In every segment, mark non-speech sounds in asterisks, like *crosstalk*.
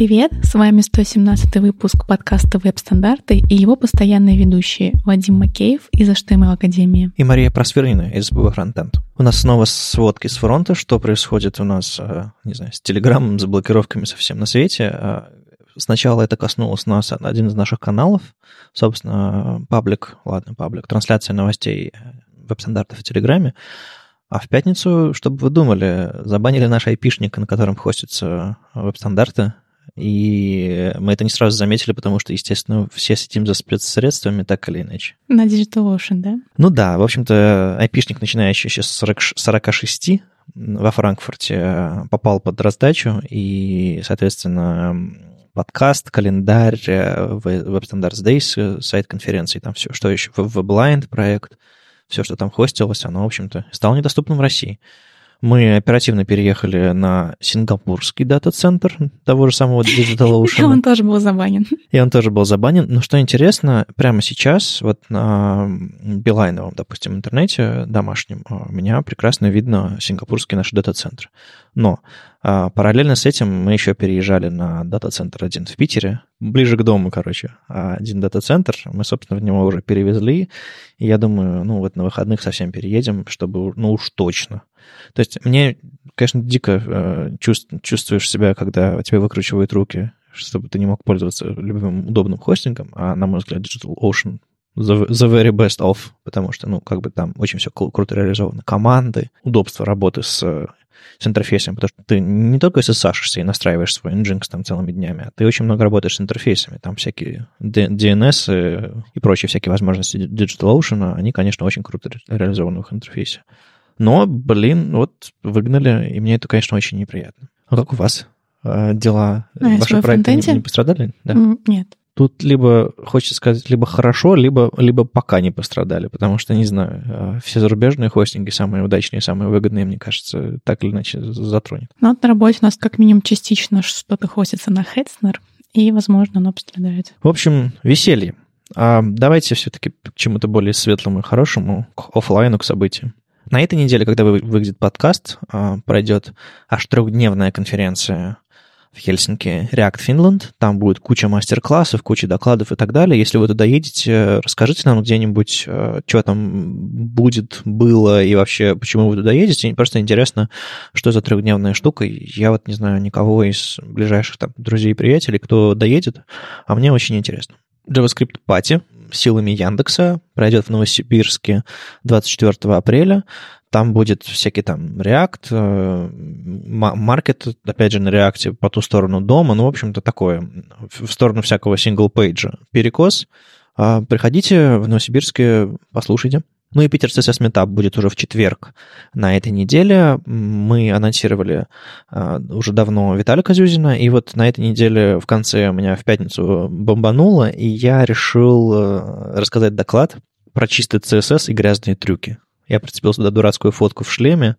привет! С вами 117 выпуск подкаста «Веб-стандарты» и его постоянные ведущие Вадим Макеев из HTML Академии. И Мария Просверлина из ББ Фронтенд. У нас снова сводки с фронта, что происходит у нас, э, не знаю, с Телеграмом, с блокировками совсем на свете. Э, сначала это коснулось нас, один из наших каналов, собственно, паблик, ладно, паблик, трансляция новостей э, веб-стандартов в Телеграме. А в пятницу, чтобы вы думали, забанили наш айпишник, на котором хостятся веб-стандарты, и мы это не сразу заметили, потому что, естественно, все сидим за спецсредствами, так или иначе. На DigitalOcean, да? Ну да, в общем-то, айпишник, начинающий сейчас с 40, 46 во Франкфурте, попал под раздачу, и, соответственно, подкаст, календарь, Web Standards Days, сайт конференции, там все, что еще, WebLind проект — все, что там хостилось, оно, в общем-то, стало недоступным в России. Мы оперативно переехали на сингапурский дата-центр того же самого DigitalOcean. *laughs* И он тоже был забанен. И он тоже был забанен. Но что интересно, прямо сейчас вот на Билайновом, допустим, интернете домашнем у меня прекрасно видно сингапурский наш дата-центр. Но а, параллельно с этим мы еще переезжали на дата-центр один в Питере, ближе к дому, короче. А один дата-центр, мы, собственно, в него уже перевезли. И я думаю, ну вот на выходных совсем переедем, чтобы, ну уж точно. То есть мне, конечно, дико э, чувств, чувствуешь себя, когда тебе выкручивают руки, чтобы ты не мог пользоваться любым удобным хостингом, а, на мой взгляд, DigitalOcean the, the very best of, потому что, ну, как бы там очень все круто реализовано. Команды, удобство работы с с интерфейсами, потому что ты не только SSH и настраиваешь свой Nginx там целыми днями, а ты очень много работаешь с интерфейсами. Там всякие DNS и прочие всякие возможности DigitalOcean, они, конечно, очень круто реализованы в их интерфейсе. Но, блин, вот выгнали, и мне это, конечно, очень неприятно. А как у вас а, дела? А, Ваши проекты не, не пострадали? Да? Нет. Тут либо, хочется сказать, либо хорошо, либо, либо пока не пострадали, потому что, не знаю, а, все зарубежные хостинги, самые удачные, самые выгодные, мне кажется, так или иначе затронет. Ну, вот на работе у нас как минимум частично что-то хостится на Hetzner, и, возможно, оно пострадает. В общем, веселье. А давайте все-таки к чему-то более светлому и хорошему, к офлайну, к событиям. На этой неделе, когда выйдет подкаст, а, пройдет аж трехдневная конференция в Хельсинки React Finland. Там будет куча мастер-классов, куча докладов и так далее. Если вы туда едете, расскажите нам где-нибудь, э, что там будет, было и вообще, почему вы туда едете. Просто интересно, что за трехдневная штука. Я вот не знаю никого из ближайших там друзей и приятелей, кто доедет, а мне очень интересно. JavaScript Party силами Яндекса пройдет в Новосибирске 24 апреля. Там будет всякий там React, э, маркет, опять же, на React по ту сторону DOM а, ну, в общем-то, такое, в сторону всякого single-page а. Перекос. А, приходите в Новосибирске, послушайте. Ну и Питер CSS Meetup будет уже в четверг на этой неделе. Мы анонсировали э, уже давно Виталика Зюзина, и вот на этой неделе в конце у меня в пятницу бомбануло, и я решил э, рассказать доклад про чистый CSS и грязные трюки. Я прицепил сюда дурацкую фотку в шлеме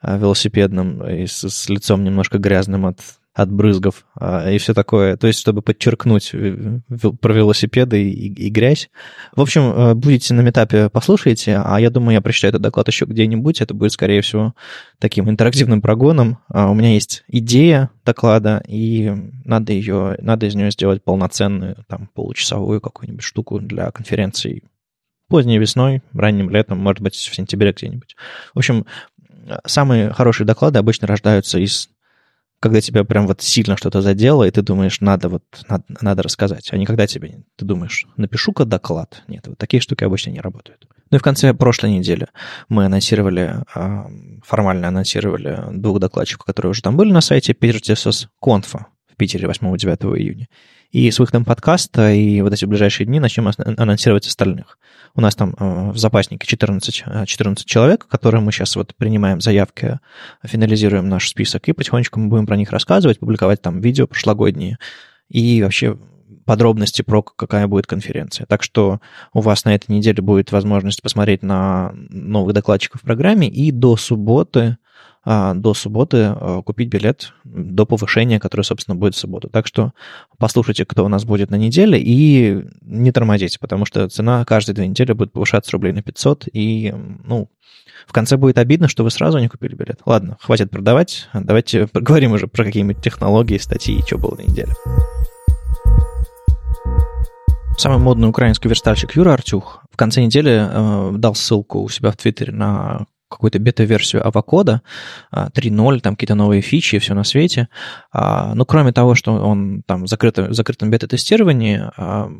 а, велосипедном и с, с лицом немножко грязным от, от брызгов а, и все такое. То есть, чтобы подчеркнуть э, про велосипеды и, и грязь. В общем, э, будете на метапе, послушайте, а я думаю, я прочитаю этот доклад еще где-нибудь. Это будет, скорее всего, таким интерактивным прогоном. А, у меня есть идея доклада, и надо ее, надо из нее сделать полноценную, там, получасовую какую-нибудь штуку для конференции поздней весной, ранним летом, может быть, в сентябре где-нибудь. В общем, самые хорошие доклады обычно рождаются из когда тебя прям вот сильно что-то задело, и ты думаешь, надо вот, надо, надо рассказать, а не когда тебе, ты думаешь, напишу-ка доклад. Нет, вот такие штуки обычно не работают. Ну и в конце прошлой недели мы анонсировали, а, формально анонсировали двух докладчиков, которые уже там были на сайте Peter Конфа в Питере 8-9 июня. И с выходом подкаста и вот эти ближайшие дни начнем анонсировать остальных. У нас там э, в запаснике 14, 14 э, человек, которые мы сейчас вот принимаем заявки, финализируем наш список, и потихонечку мы будем про них рассказывать, публиковать там видео прошлогодние и вообще подробности про какая будет конференция. Так что у вас на этой неделе будет возможность посмотреть на новых докладчиков в программе, и до субботы до субботы а, купить билет до повышения, которое, собственно, будет в субботу. Так что послушайте, кто у нас будет на неделе, и не тормозите, потому что цена каждые две недели будет повышаться рублей на 500, и, ну, В конце будет обидно, что вы сразу не купили билет. Ладно, хватит продавать. Давайте *laughs* поговорим уже про какие-нибудь технологии, статьи и что было на неделе. Самый модный украинский верстальщик Юра Артюх в конце недели э, дал ссылку у себя в Твиттере на какую-то бета-версию авокода 3.0, там какие-то новые фичи все на свете. А, но кроме того, что он там в закрытом, закрытом бета-тестировании, а,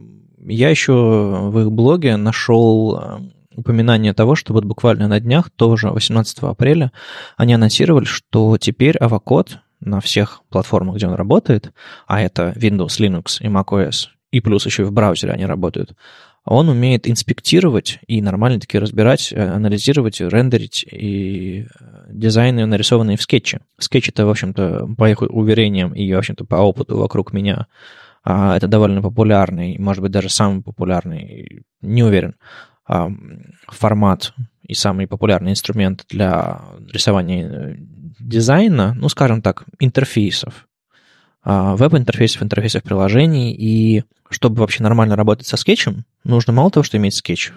я еще в их блоге нашел а, упоминание того, что вот буквально на днях, тоже 18 апреля, они анонсировали, что теперь авокод на всех платформах, где он работает, а это Windows, Linux и macOS, и плюс еще и в браузере они работают, он умеет инспектировать и нормально таки разбирать, э, анализировать, рендерить и э, дизайны, нарисованные в скетче. Скетч это, в общем-то, по их уверениям и, в общем-то, по опыту вокруг меня, а, это довольно популярный, может быть, даже самый популярный, не уверен, а, формат и самый популярный инструмент для рисования э, дизайна, ну, скажем так, интерфейсов, а, веб-интерфейсов, интерфейсов приложений, и чтобы вообще нормально работать со скетчем, нужно мало того, что иметь скетч,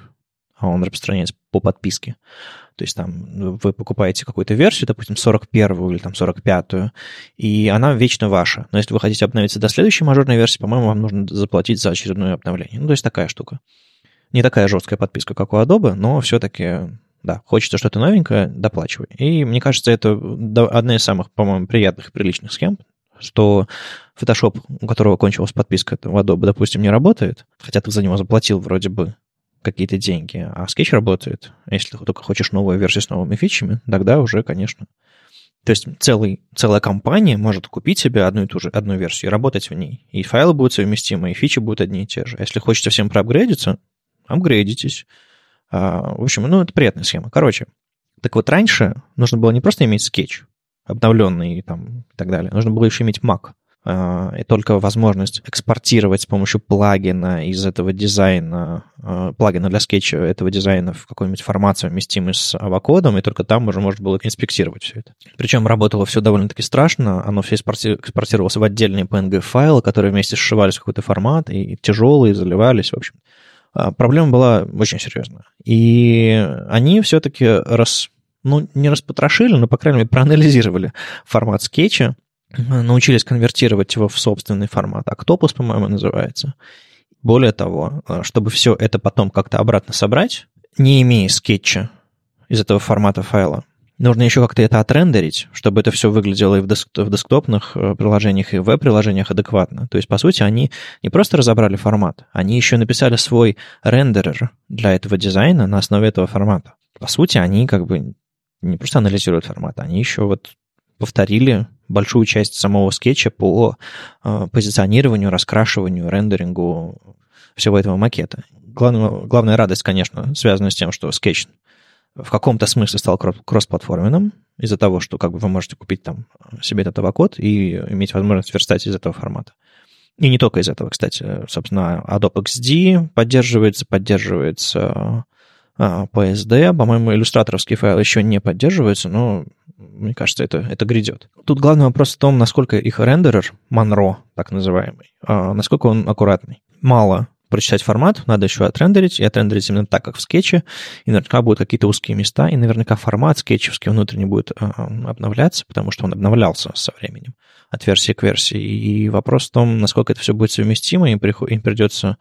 а он распространяется по подписке. То есть там вы покупаете какую-то версию, допустим, 41-ю или там 45-ю, и она вечно ваша. Но если вы хотите обновиться до следующей мажорной версии, по-моему, вам нужно заплатить за очередное обновление. Ну, то есть такая штука. Не такая жесткая подписка, как у Adobe, но все-таки, да, хочется что-то новенькое, доплачивай. И мне кажется, это одна из самых, по-моему, приятных и приличных схем, что Photoshop, у которого кончилась подписка в Adobe, допустим, не работает, хотя ты за него заплатил вроде бы какие-то деньги, а Sketch работает. Если ты только хочешь новую версию с новыми фичами, тогда уже, конечно. То есть целый, целая компания может купить себе одну и ту же одну версию и работать в ней. И файлы будут совместимы, и фичи будут одни и те же. Если хочется всем проапгрейдиться, апгрейдитесь. А, в общем, ну, это приятная схема. Короче, так вот раньше нужно было не просто иметь скетч, обновленный там, и так далее. Нужно было еще иметь Mac. А, и только возможность экспортировать с помощью плагина из этого дизайна, а, плагина для скетча этого дизайна в какой-нибудь формат совместимый с Avocode ом, и только там уже можно было инспектировать все это. Причем работало все довольно-таки страшно, оно все экспортировалось в отдельные PNG-файлы, которые вместе сшивались в какой-то формат, и тяжелые, заливались, в общем. А, проблема была очень серьезная. И они все-таки раз ну, не распотрошили, но, по крайней мере, проанализировали формат скетча, научились конвертировать его в собственный формат. Octopus, по-моему, называется. Более того, э, чтобы все это потом как-то обратно собрать, не имея скетча из этого формата файла, нужно еще как-то это отрендерить, чтобы это все выглядело и в, деск, в десктопных э, приложениях, и в веб-приложениях адекватно. То есть, по сути, они не просто разобрали формат, они еще написали свой рендерер для этого дизайна на основе этого формата. По сути, они как бы не просто анализируют формат, они еще вот повторили большую часть самого скетча по э, позиционированию, раскрашиванию, рендерингу всего этого макета. Главное, главная радость, конечно, связана с тем, что скетч в каком-то смысле стал кроссплатформенным из-за того, что как бы вы можете купить там себе этот авокод и иметь возможность верстать из этого формата. И не только из этого, кстати. Собственно, Adobe XD поддерживается, поддерживается PSD. По-моему, иллюстраторские файлы еще не поддерживаются, но мне кажется, это, это грядет. Тут главный вопрос в том, насколько их рендерер, Monroe, так называемый, а, насколько он аккуратный. Мало прочитать формат, надо еще отрендерить, и отрендерить именно так, как в скетче, и наверняка будут какие-то узкие места, и наверняка формат скетчевский внутренний будет а, обновляться, потому что он обновлялся со временем от версии к версии. И вопрос в том, насколько это все будет совместимо, им, приход, им придется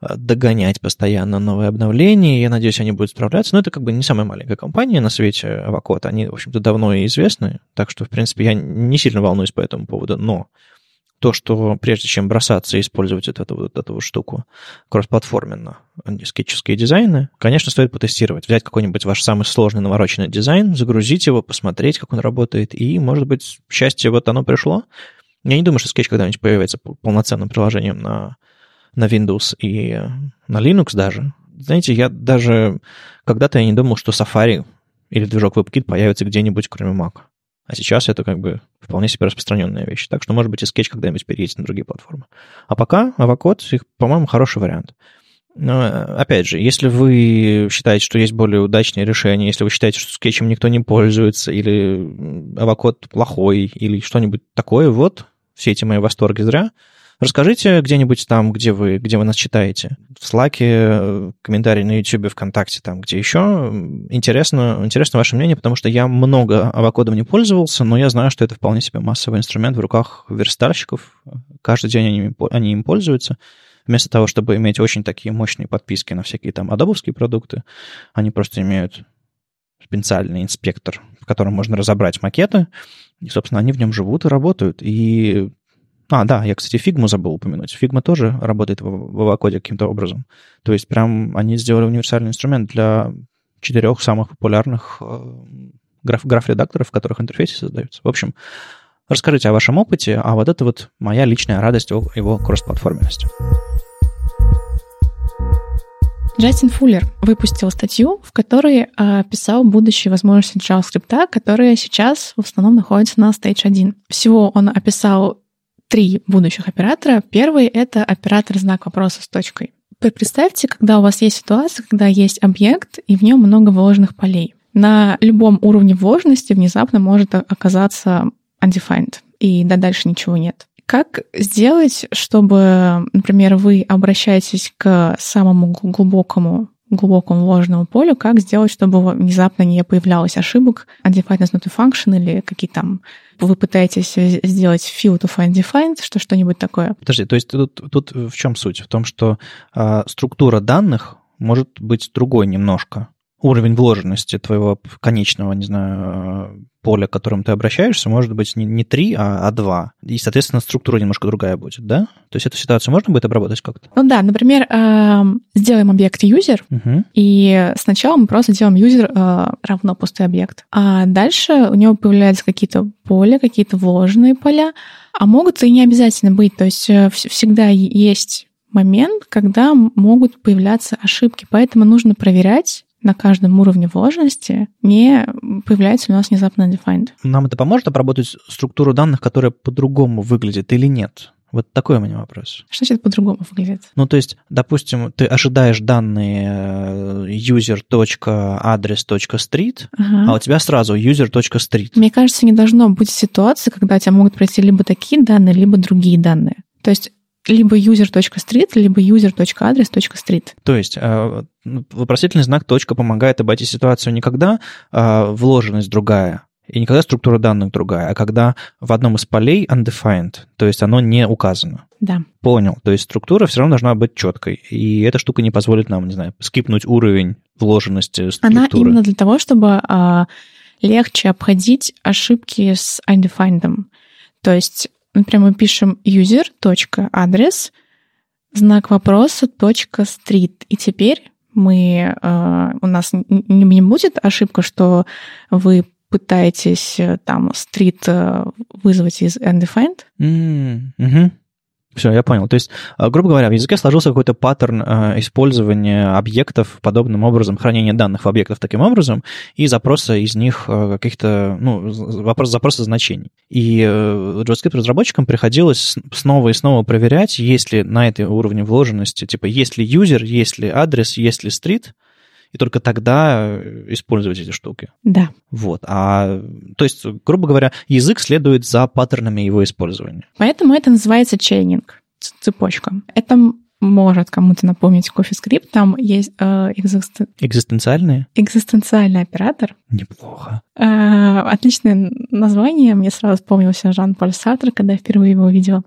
догонять постоянно новые обновления. Я надеюсь, они будут справляться. Но это как бы не самая маленькая компания на свете, Avocode. Они, в общем-то, давно и известны. Так что, в принципе, я не сильно волнуюсь по этому поводу. Но то, что прежде чем бросаться и использовать вот эту, вот эту штуку кроссплатформенно, скетческие дизайны, конечно, стоит потестировать. Взять какой-нибудь ваш самый сложный навороченный дизайн, загрузить его, посмотреть, как он работает, и, может быть, счастье вот оно пришло. Я не думаю, что скетч когда-нибудь появится полноценным приложением на на Windows и на Linux даже. Знаете, я даже когда-то я не думал, что Safari или движок WebKit появится где-нибудь, кроме Mac. А сейчас это как бы вполне себе распространенная вещь. Так что, может быть, и Sketch когда-нибудь переедет на другие платформы. А пока Avocode, по-моему, хороший вариант. Но, опять же, если вы считаете, что есть более удачные решения, если вы считаете, что скетчем никто не пользуется, или авокод плохой, или что-нибудь такое, вот, все эти мои восторги зря. Расскажите где-нибудь там, где вы, где вы нас читаете. В Slack, э, комментарии на YouTube, ВКонтакте, там, где еще. Интересно, интересно ваше мнение, потому что я много авокодом не пользовался, но я знаю, что это вполне себе массовый инструмент в руках верстальщиков. Каждый день они, они им пользуются. Вместо того, чтобы иметь очень такие мощные подписки на всякие там адобовские продукты, они просто имеют специальный инспектор, в котором можно разобрать макеты, и, собственно, они в нем живут и работают. И а, да, я, кстати, фигму забыл упомянуть. Фигма тоже работает в, авокоде каким-то образом. То есть прям они сделали универсальный инструмент для четырех самых популярных э, граф, граф-редакторов, в которых интерфейсы создаются. В общем, расскажите о вашем опыте, а вот это вот моя личная радость о его кроссплатформенности. Джастин Фуллер выпустил статью, в которой описал будущие возможности JavaScript, которые сейчас в основном находятся на Stage 1. Всего он описал три будущих оператора. Первый — это оператор знак вопроса с точкой. Представьте, когда у вас есть ситуация, когда есть объект, и в нем много вложенных полей. На любом уровне вложенности внезапно может оказаться undefined, и да, дальше ничего нет. Как сделать, чтобы, например, вы обращаетесь к самому глубокому глубокому вложенному полю, как сделать, чтобы внезапно не появлялось ошибок, undefined is not function или какие там вы пытаетесь сделать field find defined, что что-нибудь такое. Подожди, то есть тут, тут в чем суть? В том, что э, структура данных может быть другой немножко уровень вложенности твоего конечного, не знаю, поля, к которому ты обращаешься, может быть не, не 3, а, а 2. И, соответственно, структура немножко другая будет, да? То есть эту ситуацию можно будет обработать как-то? Ну да, например, э, сделаем объект user, угу. и сначала мы просто делаем user э, равно пустой объект. А дальше у него появляются какие-то поля, какие-то вложенные поля, а могут и не обязательно быть. То есть э, всегда есть момент, когда могут появляться ошибки. Поэтому нужно проверять, на каждом уровне вложенности не появляется у нас внезапно undefined. Нам это поможет обработать структуру данных, которая по-другому выглядит или нет? Вот такой у меня вопрос. Что значит по-другому выглядит? Ну, то есть, допустим, ты ожидаешь данные э, user.address.street, ага. а у тебя сразу user.street. Мне кажется, не должно быть ситуации, когда у тебя могут пройти либо такие данные, либо другие данные. То есть либо user.street, либо user.address.street. То есть э, вопросительный знак точка помогает обойти ситуацию не когда э, вложенность другая, и не когда структура данных другая, а когда в одном из полей undefined, то есть оно не указано. Да. Понял. То есть структура все равно должна быть четкой. И эта штука не позволит нам, не знаю, скипнуть уровень вложенности структуры. Она именно для того, чтобы а, легче обходить ошибки с undefined. То есть например, мы пишем user.адрес, знак вопроса, street. И теперь мы, э, у нас не, будет ошибка, что вы пытаетесь э, там street э, вызвать из undefined. Mm-hmm. Все, я понял. То есть, а, грубо говоря, в языке сложился какой-то паттерн а, использования объектов подобным образом, хранения данных в объектах таким образом, и запроса из них а, каких-то, ну, вопрос, запроса значений. И э, JavaScript-разработчикам приходилось снова и снова проверять, есть ли на этой уровне вложенности, типа, есть ли user, есть ли адрес, есть ли street, и только тогда э, использовать эти штуки. Да. Вот. А, то есть, грубо говоря, язык следует за паттернами его использования. Поэтому это называется чейнинг, цепочка. Это может кому-то напомнить CoffeeScript. Там есть э, экзист... экзистенциальный? экзистенциальный оператор. Неплохо. Э, отличное название. Мне сразу вспомнился Жан-Поль Сартр, когда я впервые его увидела.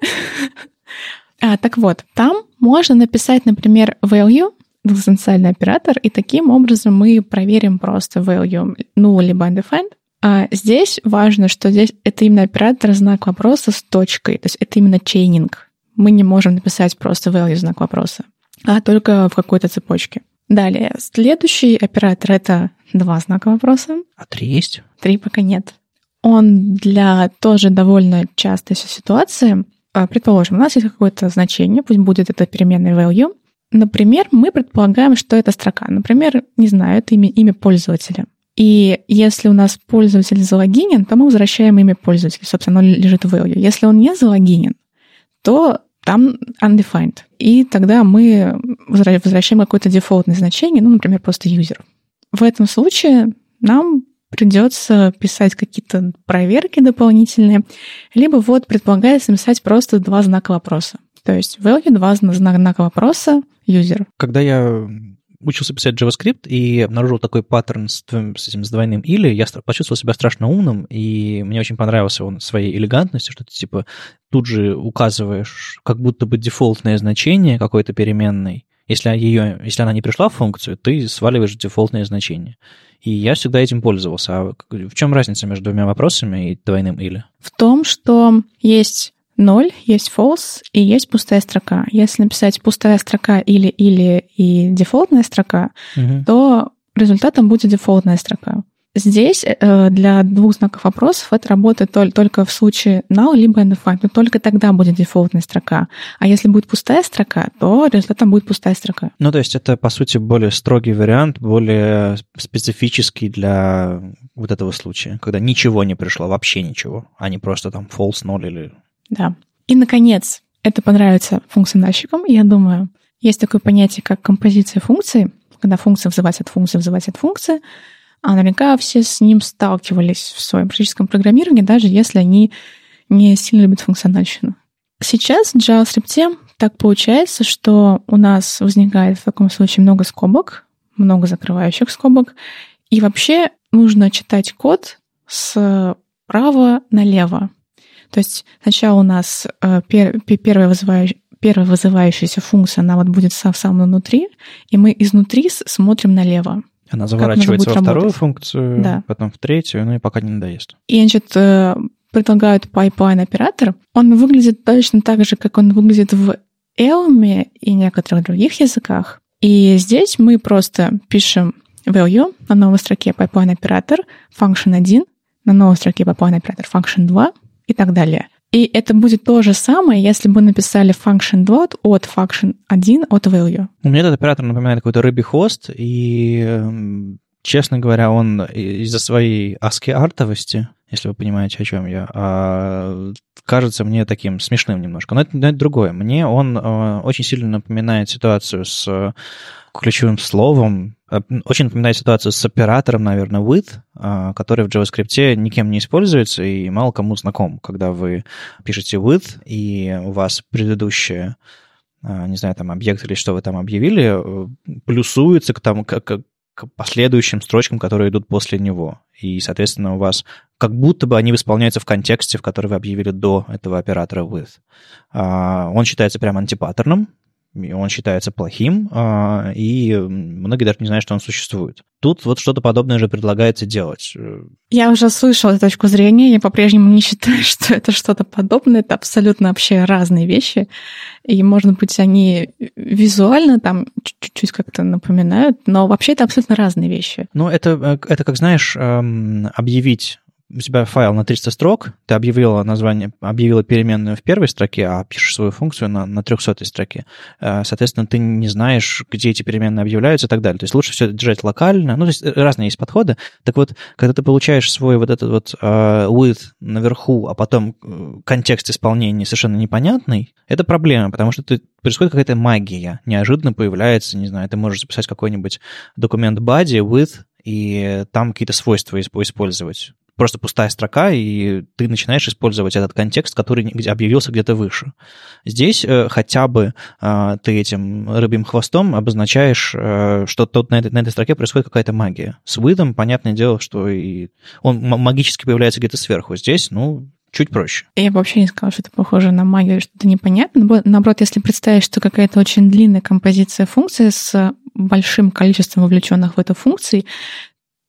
*laughs* а, так вот, там можно написать, например, value, экзистенциальный оператор, и таким образом мы проверим просто value null либо undefined. А здесь важно, что здесь это именно оператор знак вопроса с точкой, то есть это именно чейнинг. Мы не можем написать просто value знак вопроса, а только в какой-то цепочке. Далее, следующий оператор — это два знака вопроса. А три есть? Три пока нет. Он для тоже довольно частой ситуации. А, предположим, у нас есть какое-то значение, пусть будет это переменная value, Например, мы предполагаем, что это строка. Например, не знаю, это имя, имя пользователя. И если у нас пользователь залогинен, то мы возвращаем имя пользователя. Собственно, оно лежит в value. Если он не залогинен, то там undefined. И тогда мы возвращаем какое-то дефолтное значение, ну, например, просто user. В этом случае нам придется писать какие-то проверки дополнительные, либо вот предполагается написать просто два знака вопроса. То есть value, два знака вопроса, user. Когда я учился писать JavaScript и обнаружил такой паттерн с, с этим с двойным или, я почувствовал себя страшно умным, и мне очень понравился он своей элегантностью, что ты типа тут же указываешь как будто бы дефолтное значение какой-то переменной, если, ее, если она не пришла в функцию, ты сваливаешь дефолтное значение. И я всегда этим пользовался. А в чем разница между двумя вопросами и двойным или? В том, что есть 0, есть false и есть пустая строка. Если написать пустая строка или или и дефолтная строка, угу. то результатом будет дефолтная строка. Здесь э, для двух знаков вопросов это работает только в случае null либо undefined, но только тогда будет дефолтная строка. А если будет пустая строка, то результатом будет пустая строка. Ну, то есть это, по сути, более строгий вариант, более специфический для вот этого случая, когда ничего не пришло, вообще ничего, а не просто там false, null или да. И, наконец, это понравится функциональщикам. Я думаю, есть такое понятие, как композиция функций, когда функция вызывается от функции, вызывается от функции. А наверняка все с ним сталкивались в своем практическом программировании, даже если они не сильно любят функциональщину. Сейчас в JavaScript так получается, что у нас возникает в таком случае много скобок, много закрывающих скобок, и вообще нужно читать код справа налево. То есть сначала у нас э, пер, первая вызывающая первая вызывающаяся функция, она вот будет в самом внутри, и мы изнутри смотрим налево. Она заворачивается во работать. вторую функцию, да. потом в третью, ну и пока не надоест. И, значит, э, предлагают pipeline оператор. Он выглядит точно так же, как он выглядит в Elm и некоторых других языках. И здесь мы просто пишем value на новой строке pipeline оператор, function 1, на новой строке pipeline оператор function 2, и так далее. И это будет то же самое, если бы написали function dot от function 1 от value. У меня этот оператор напоминает какой-то рыбий хвост, и, эм, честно говоря, он из-за своей аски-артовости, если вы понимаете, о чем я, а, кажется мне таким смешным немножко. Но это, но это другое. Мне он э, очень сильно напоминает ситуацию с ключевым словом, Э, очень напоминает ситуацию с оператором, наверное, with, а, который в JavaScript никем не используется и мало кому знаком. Когда вы пишете with, и у вас предыдущее а, не знаю, там объект или что вы там объявили, э, плюсуется к, тому, к, к последующим строчкам, которые идут после него. И, соответственно, у вас как будто бы они исполняются в контексте, в который вы объявили до этого оператора with. А, он считается прям антипаттерном, он считается плохим, а, и многие даже не знают, что он существует. Тут вот что-то подобное же предлагается делать. Я уже слышала эту точку зрения, я по-прежнему не *laughs* считаю, что это что-то подобное, это абсолютно вообще разные вещи, и, может быть, они визуально там чуть-чуть как-то напоминают, но вообще это абсолютно разные вещи. Ну, это, э, это как, знаешь, эм, объявить у тебя файл на 300 строк, ты объявила название, объявила переменную в первой строке, а пишешь свою функцию на, на 300 строке. Э, соответственно, ты не знаешь, где эти переменные объявляются и так далее. То есть лучше все держать локально. Ну, то есть разные есть подходы. Так вот, когда ты получаешь свой вот этот вот uh, with наверху, а потом э, контекст исполнения совершенно непонятный, это проблема, потому что ты происходит какая-то магия, неожиданно появляется, не знаю, ты можешь записать какой-нибудь документ body with, и там какие-то свойства использовать просто пустая строка, и ты начинаешь использовать этот контекст, который объявился где-то выше. Здесь э, хотя бы э, ты этим рыбьим хвостом обозначаешь, э, что тут на этой, на этой строке происходит какая-то магия. С выдом, понятное дело, что и он магически появляется где-то сверху. Здесь, ну, чуть проще. Я бы вообще не сказала, что это похоже на магию, что-то непонятно. Наоборот, если представить, что какая-то очень длинная композиция функции с большим количеством вовлеченных в эту функцию,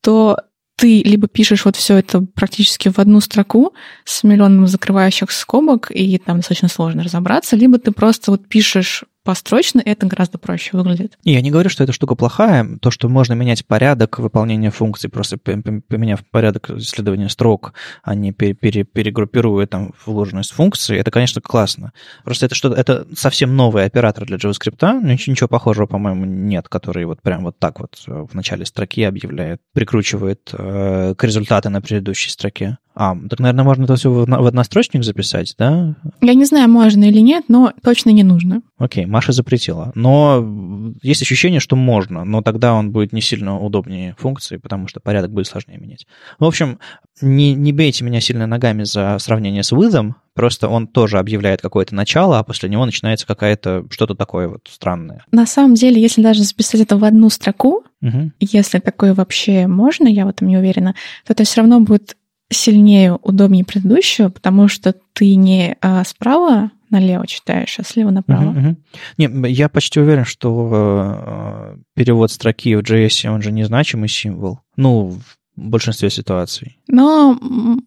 то ты либо пишешь вот все это практически в одну строку с миллионом закрывающих скобок, и там достаточно сложно разобраться, либо ты просто вот пишешь построчно, это гораздо проще выглядит. Я не говорю, что эта штука плохая. То, что можно менять порядок выполнения функций, просто поменяв порядок исследования строк, а не пере пере перегруппируя там вложенность функции, это, конечно, классно. Просто это что-то, это совсем новый оператор для JavaScript. Ничего, ничего похожего, по-моему, нет, который вот прям вот так вот в начале строки объявляет, прикручивает э, к результату на предыдущей строке. А, так, наверное, можно это все в однострочник записать, да? Я не знаю, можно или нет, но точно не нужно. Окей, Маша запретила. Но есть ощущение, что можно, но тогда он будет не сильно удобнее функции, потому что порядок будет сложнее менять. В общем, не, не бейте меня сильно ногами за сравнение с вызом, просто он тоже объявляет какое-то начало, а после него начинается какая-то что-то такое вот странное. На самом деле, если даже записать это в одну строку, угу. если такое вообще можно, я в этом не уверена, то это все равно будет сильнее, удобнее предыдущего, потому что ты не а, справа налево читаешь, а слева направо. Uh-huh, uh-huh. Не, я почти уверен, что э, перевод строки в JS, он же незначимый символ. Ну, в большинстве ситуаций. Но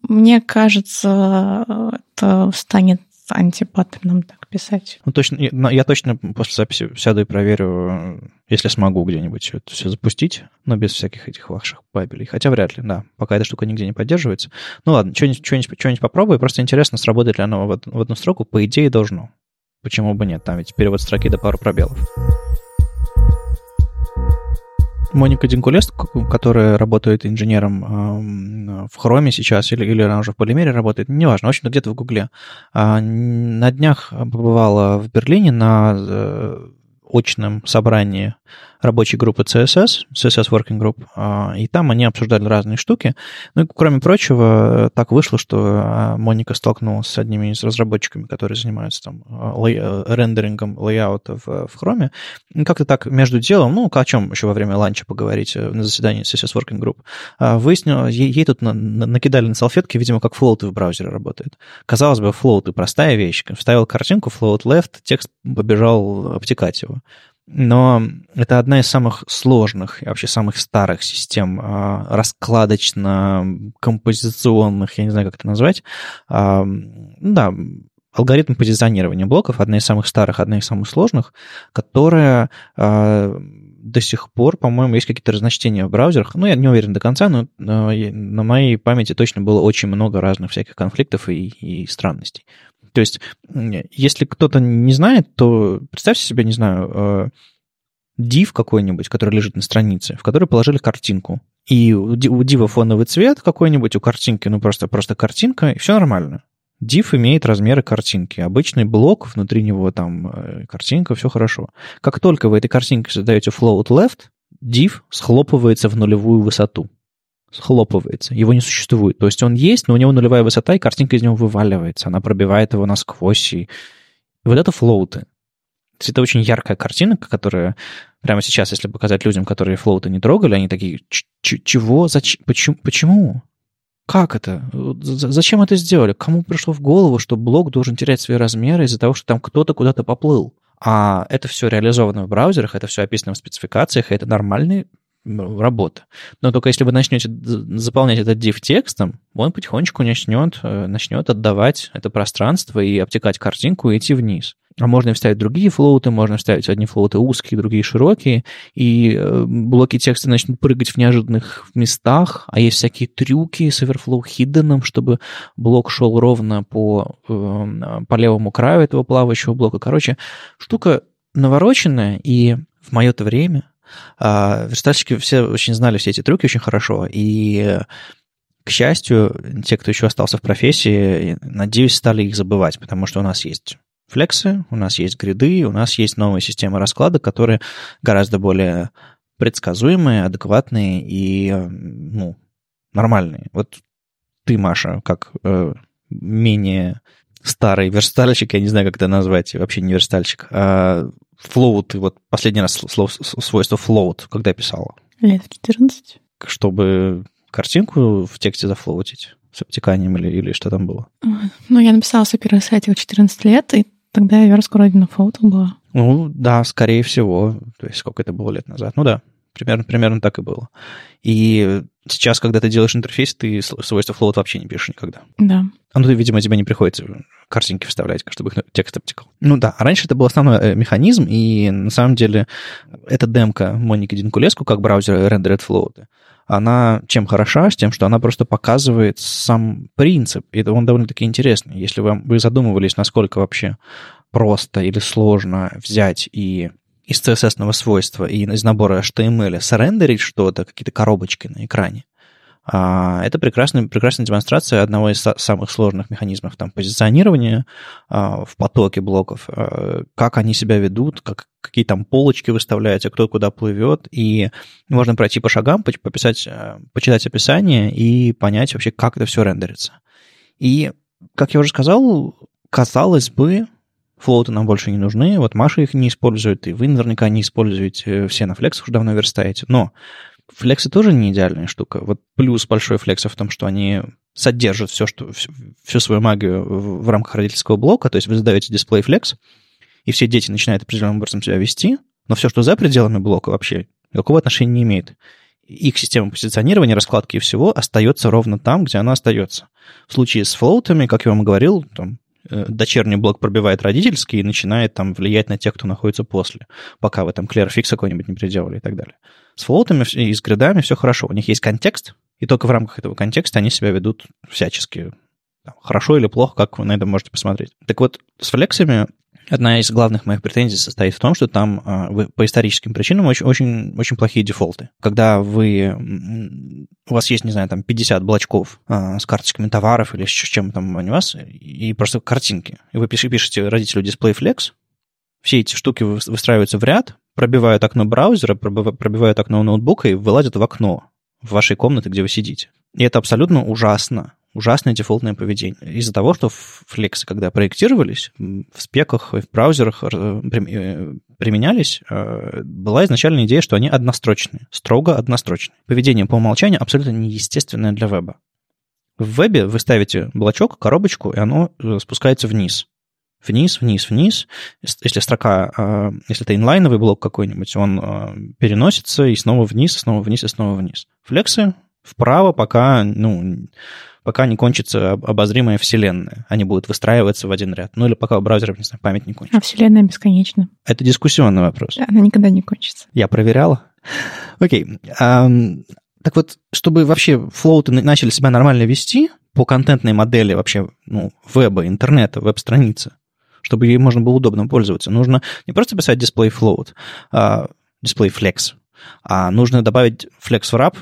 мне кажется, это станет антипаттерном так писать. Ну, точно, я точно после записи сяду и проверю, если смогу где-нибудь это все запустить, но без всяких этих ваших бабелей. Хотя вряд ли, да, пока эта штука нигде не поддерживается. Ну ладно, что-нибудь, что-нибудь, что-нибудь попробую. Просто интересно, сработает ли оно в одну строку. По идее, должно. Почему бы нет? Там ведь перевод строки до пару пробелов. Моника Динкулест, которая работает инженером в Хроме сейчас, или, или она уже в Полимере работает, неважно, в общем-то, где-то в Гугле, а, на днях побывала в Берлине на э, очном собрании рабочей группы CSS, CSS Working Group, а, и там они обсуждали разные штуки. Ну и, кроме прочего, так вышло, что а, Моника столкнулась с одними из разработчиками, которые занимаются там а, лей... рендерингом лейаута в, в Chrome. И как-то так между делом, ну, о чем еще во время ланча поговорить э, на заседании CSS Working Group, выяснилось, ей, ей тут на, на, накидали на салфетки, видимо, как флоуты в браузере работают. Казалось бы, флоуты простая вещь. Вставил картинку, float left, текст побежал обтекать его. Но это одна из самых сложных и вообще самых старых систем а, раскладочно-композиционных, я не знаю, как это назвать. А, да, алгоритм позиционирования блоков, одна из самых старых, одна из самых сложных, которая а, до сих пор, по-моему, есть какие-то разночтения в браузерах. Ну, я не уверен до конца, но на моей памяти точно было очень много разных всяких конфликтов и, и странностей. То есть, если кто-то не знает, то представьте себе, не знаю, э, div какой-нибудь, который лежит на странице, в который положили картинку. И у дива фоновый цвет какой-нибудь, у картинки, ну просто, просто картинка, и все нормально. Div имеет размеры картинки. Обычный блок, внутри него там э, картинка, все хорошо. Как только вы этой картинкой задаете float left, div схлопывается в нулевую высоту схлопывается, его не существует. То есть он есть, но у него нулевая высота, и картинка из него вываливается, она пробивает его насквозь. И, вот это флоуты. То есть это очень яркая картинка, которая прямо сейчас, если показать людям, которые флоуты не трогали, они такие, чего, зачем, почему, почему? Как это? Зачем это сделали? Кому пришло в голову, что блок должен терять свои размеры из-за того, что там кто-то куда-то поплыл? А это все реализовано в браузерах, это все описано в спецификациях, и это нормальный работа. Но только если вы начнете заполнять этот div текстом, он потихонечку начнет, э, начнет отдавать это пространство и обтекать картинку и идти вниз. А можно вставить другие флоуты, можно вставить одни флоуты узкие, другие широкие, и э, блоки текста начнут прыгать в неожиданных местах, а есть всякие трюки с overflow hidden, чтобы блок шел ровно по, э, по левому краю этого плавающего блока. Короче, штука навороченная, и в мое-то время а, верстальщики все очень знали все эти трюки очень хорошо, и к счастью, те, кто еще остался в профессии, надеюсь, стали их забывать, потому что у нас есть флексы, у нас есть гриды, у нас есть новые системы расклада, которые гораздо более предсказуемые, адекватные и ну, нормальные. Вот ты, Маша, как э, менее старый верстальщик, я не знаю, как это назвать, вообще не верстальщик, а float, ты вот последний раз слово, свойство float, когда писала? Лет 14. Чтобы картинку в тексте зафлоутить с обтеканием или, или что там было? Ну, я написала свой первый сайтик в 14 лет, и тогда я верстку вроде на была. Ну, да, скорее всего. То есть сколько это было лет назад? Ну да, примерно, примерно так и было. И сейчас, когда ты делаешь интерфейс, ты свойства float вообще не пишешь никогда. Да. А ну, видимо, тебе не приходится картинки вставлять, чтобы их текст обтекал. Ну да, а раньше это был основной э, механизм, и на самом деле эта демка Моники Динкулеску, как браузер Rendered Float, она чем хороша? С тем, что она просто показывает сам принцип. И он довольно-таки интересный. Если вы, вы задумывались, насколько вообще просто или сложно взять и из CSS свойства и из набора HTML срендерить что-то, какие-то коробочки на экране, А, это прекрасная, прекрасная демонстрация одного из самых сложных механизмов там, позиционирования а, в потоке блоков, а, как они себя ведут, как, какие там полочки выставляются, кто куда плывет, и можно пройти по шагам, пописать, почитать описание и понять вообще, как это все рендерится. И, как я уже сказал, казалось бы, флоуты нам больше не нужны, вот Маша их не использует, и вы наверняка не используете, все на флексах уже давно верстаете, но Флексы тоже не идеальная штука. Вот плюс большой флекса в том, что они содержат все, что, всю, всю свою магию в, в рамках родительского блока, то есть вы задаете дисплей флекс, и все дети начинают определенным образом себя вести, но все, что за пределами блока вообще, никакого отношения не имеет. Их система позиционирования, раскладки и всего остается ровно там, где она остается. В случае с флоутами, как я вам говорил, там, э, дочерний блок пробивает родительский и начинает там влиять на тех, кто находится после, пока вы там клерфикс какой-нибудь не приделали и так далее. С флотами и с гридами все хорошо. У них есть контекст, и только в рамках этого контекста они себя ведут всячески. Там, хорошо или плохо, как вы на это можете посмотреть. Так вот, с флексами одна из главных моих претензий состоит в том, что там а, вы, по историческим причинам очень, очень, очень плохие дефолты. Когда вы, у вас есть, не знаю, там 50 блочков а, с карточками товаров или с чем там у вас, и просто картинки, и вы пишете, пишете родителю Display Flex, все эти штуки выстраиваются в ряд, пробивают окно браузера, пробивают окно ноутбука и вылазят в окно в вашей комнате, где вы сидите. И это абсолютно ужасно. Ужасное дефолтное поведение. Из-за того, что флексы, когда проектировались, в спеках, в браузерах э, применялись, э, была изначальная идея, что они однострочные, строго однострочные. Поведение по умолчанию абсолютно неестественное для веба. В вебе вы ставите блочок, коробочку, и оно э, спускается вниз вниз, вниз, вниз. Если строка, если это инлайновый блок какой-нибудь, он переносится и снова вниз, и снова вниз, и снова вниз. Флексы вправо, пока, ну, пока не кончится обозримая вселенная. Они будут выстраиваться в один ряд. Ну или пока у браузера, не знаю, память не кончится. А вселенная бесконечна. Это дискуссионный вопрос. Она никогда не кончится. Я проверяла. Окей. Так вот, чтобы вообще флоуты начали себя нормально вести по контентной модели вообще ну, веба, интернета, веб-страницы, чтобы ей можно было удобно пользоваться. Нужно не просто писать display float, а display flex, а нужно добавить flex wrap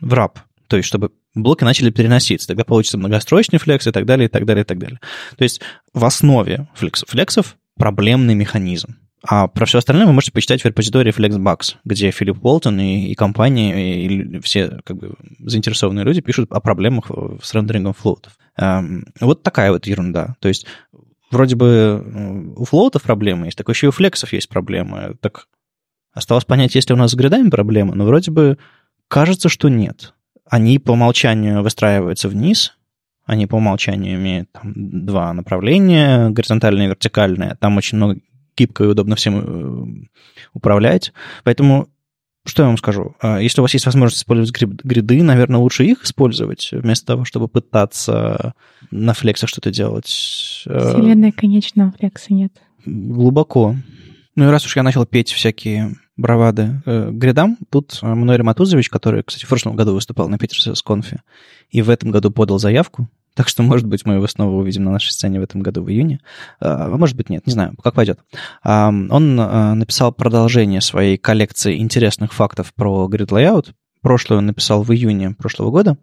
в wrap, то есть чтобы блоки начали переноситься. Тогда получится многострочный флекс и так далее, и так далее, и так далее. То есть в основе флекс, флексов проблемный механизм. А про все остальное вы можете почитать в репозитории FlexBugs, где Филипп Уолтон и, и компания, и, и все как бы, заинтересованные люди пишут о проблемах с рендерингом флоутов. Эм, вот такая вот ерунда. То есть вроде бы у флоутов проблемы есть, так еще и у флексов есть проблемы. Так осталось понять, есть ли у нас с гридами проблемы, но вроде бы кажется, что нет. Они по умолчанию выстраиваются вниз, они по умолчанию имеют там, два направления, горизонтальное и вертикальное. Там очень много гибко и удобно всем э, управлять. Поэтому что я вам скажу? А, если у вас есть возможность использовать гриды, наверное, лучше их использовать, вместо того, чтобы пытаться на флексах что-то делать. Э, Вселенная, конечно, флекса нет. Глубоко. Ну и раз уж я начал петь всякие бравады э, гридам, тут Мануэль Матузович, который, кстати, в прошлом году выступал на Питерс конфе, и в этом году подал заявку так что, может быть, мы его снова увидим на нашей сцене в этом году в июне. А может быть, нет, не знаю, как пойдет. Он а, написал продолжение своей коллекции интересных фактов про grid layout. Прошлую он написал в июне прошлого года,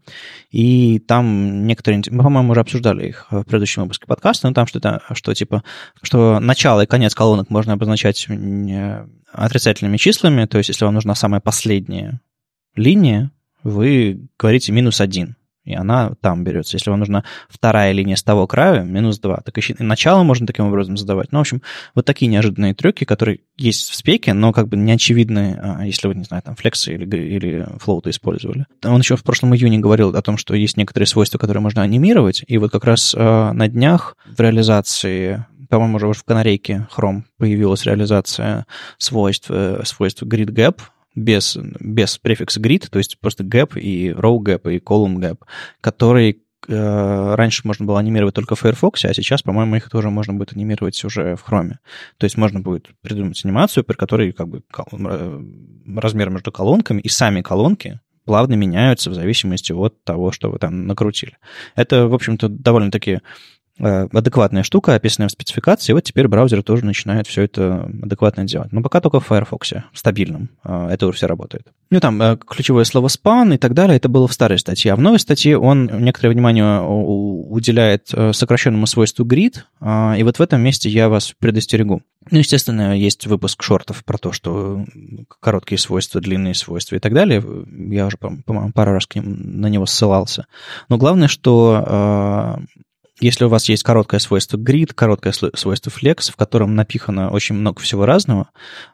и там некоторые... Мы, по-моему, уже обсуждали их в предыдущем выпуске подкаста, но там что-то, что типа, что начало и конец колонок можно обозначать отрицательными числами, то есть если вам нужна самая последняя линия, вы говорите минус один и она там берется. Если вам нужна вторая линия с того края, минус 2. Так еще и начало можно таким образом задавать. Ну, в общем, вот такие неожиданные трюки, которые есть в спеке, но как бы не очевидны, а, если вы, не знаю, там, флексы или, или флоуты использовали. Он еще в прошлом июне говорил о том, что есть некоторые свойства, которые можно анимировать, и вот как раз э, на днях в реализации по-моему, уже в канарейке Chrome появилась реализация свойств, э, свойств grid gap, без, без префикса grid, то есть просто gap и row gap и column gap, который э, раньше можно было анимировать только в Firefox, а сейчас, по-моему, их тоже можно будет анимировать уже в Chrome. То есть можно будет придумать анимацию, при которой как бы э, размер между колонками и сами колонки плавно меняются в зависимости от того, что вы там накрутили. Это, в общем-то, довольно-таки адекватная штука, описанная в спецификации, и вот теперь браузер тоже начинает все это адекватно делать. Но пока только в Firefox, стабильном, э, это уже все работает. Ну, там э, ключевое слово span и так далее, это было в старой статье. А в новой статье он некоторое внимание уделяет сокращенному свойству grid, и вот в этом месте я вас предостерегу. Ну, естественно, есть выпуск шортов про то, что короткие свойства, длинные свойства и так далее. Я уже, по-моему, пару раз к ним, на него ссылался. Но главное, что если у вас есть короткое свойство grid, короткое свойство flex, в котором напихано очень много всего разного,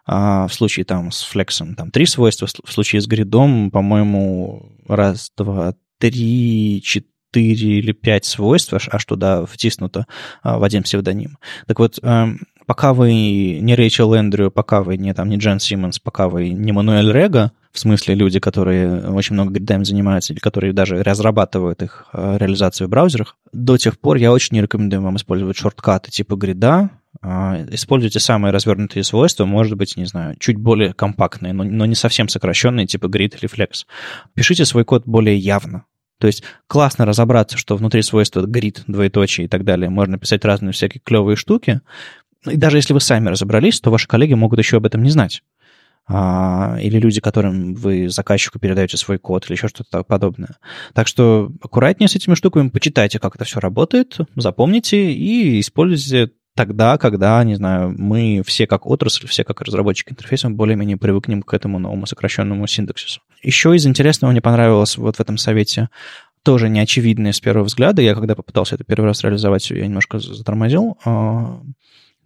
а в случае там с флексом там три свойства, в случае с гридом, по-моему, раз, два, три, четыре или пять свойств аж туда втиснуто а, в один псевдоним. Так вот, эм, пока вы не Рэйчел Эндрю, пока вы не, там, не Джен Симмонс, пока вы не Мануэль Рега, в смысле люди, которые очень много гридами занимаются или которые даже разрабатывают их э, реализацию в браузерах, до тех пор я очень не рекомендую вам использовать шорткаты типа грида. А, используйте самые развернутые свойства, может быть, не знаю, чуть более компактные, но, но не совсем сокращенные, типа grid или flex. Пишите свой код более явно. То есть классно разобраться, что внутри свойства grid, двоеточие и так далее, можно писать разные всякие клевые штуки. И даже если вы сами разобрались, то ваши коллеги могут еще об этом не знать. А, или люди, которым вы заказчику передаете свой код или еще что-то подобное. Так что аккуратнее с этими штуками, почитайте, как это все работает, запомните и используйте тогда, когда, не знаю, мы все как отрасль, все как разработчики интерфейса более-менее привыкнем к этому новому сокращенному синтаксису. Еще из интересного мне понравилось вот в этом совете тоже неочевидное с первого взгляда. Я когда попытался это первый раз реализовать, я немножко затормозил. А,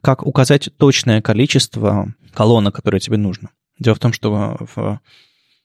как указать точное количество колонок, которые тебе нужно. Дело в том, что в,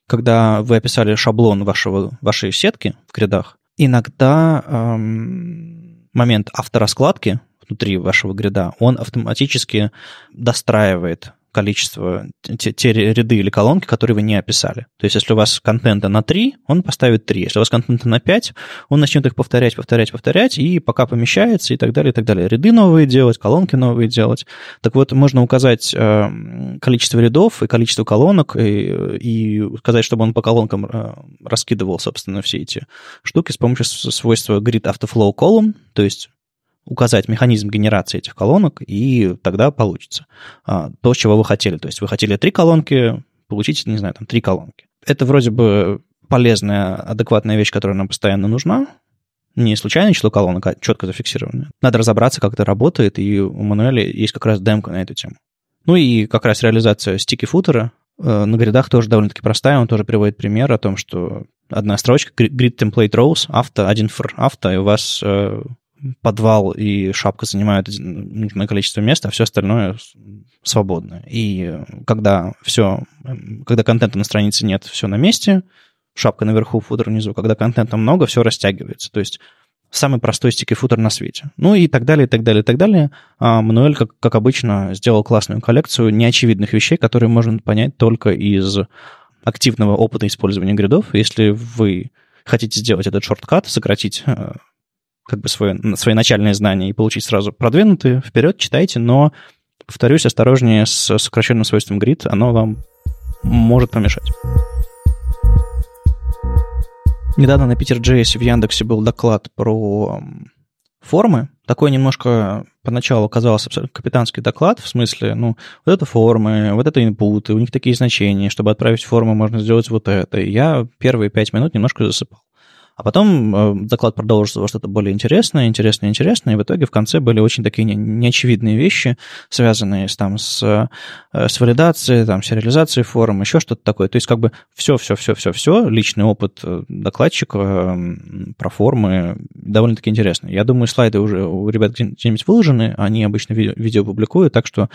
когда вы описали шаблон вашего, вашей сетки в грядах, иногда эм, момент автораскладки внутри вашего гряда, он автоматически достраивает количество, те, те ряды или колонки, которые вы не описали. То есть, если у вас контента на 3, он поставит 3. Если у вас контента на 5, он начнет их повторять, повторять, повторять, и пока помещается, и так далее, и так далее. Ряды новые делать, колонки новые делать. Так вот, можно указать э, количество рядов и количество колонок, и, и сказать, чтобы он по колонкам э, раскидывал, собственно, все эти штуки с помощью свойства grid autoflow column, то есть указать механизм генерации этих колонок, и тогда получится а, то, чего вы хотели. То есть вы хотели три колонки, получите, не знаю, там три колонки. Это вроде бы полезная, адекватная вещь, которая нам постоянно нужна. Не случайное число колонок, а четко зафиксированное. Надо разобраться, как это работает, и у Мануэля есть как раз демка на эту тему. Ну и как раз реализация стики футера э, на гридах тоже довольно-таки простая. Он тоже приводит пример о том, что одна строчка, grid template rows, авто, один for авто, и у вас э, подвал и шапка занимают нужное количество места, а все остальное свободно. И когда все, когда контента на странице нет, все на месте, шапка наверху, футер внизу. Когда контента много, все растягивается. То есть самый простой стики футер на свете. Ну и так далее, и так далее, и так далее. А Мануэль, как, как обычно, сделал классную коллекцию неочевидных вещей, которые можно понять только из активного опыта использования гридов. Если вы хотите сделать этот шорткат, сократить э, как бы свое, свои начальные знания и получить сразу продвинутые, вперед читайте, но, повторюсь, осторожнее с сокращенным свойством grid, оно вам может помешать. Недавно на Питер JS в Яндексе был доклад про формы. Такой немножко поначалу казался абсолютно капитанский доклад, в смысле, ну, вот это формы, вот это инпуты, у них такие значения, чтобы отправить форму, можно сделать вот это. И я первые пять минут немножко засыпал. А потом э, доклад продолжился во что-то более интересное, интересное, интересное, и в итоге в конце были очень такие неочевидные вещи, связанные с, там, с, э, с валидацией, там, сериализацией форм, еще что-то такое. То есть как бы все-все-все-все-все, личный опыт э, докладчика про формы довольно-таки интересный. Я думаю, слайды уже у ребят где-нибудь выложены, они обычно видео, видео публикуют, так что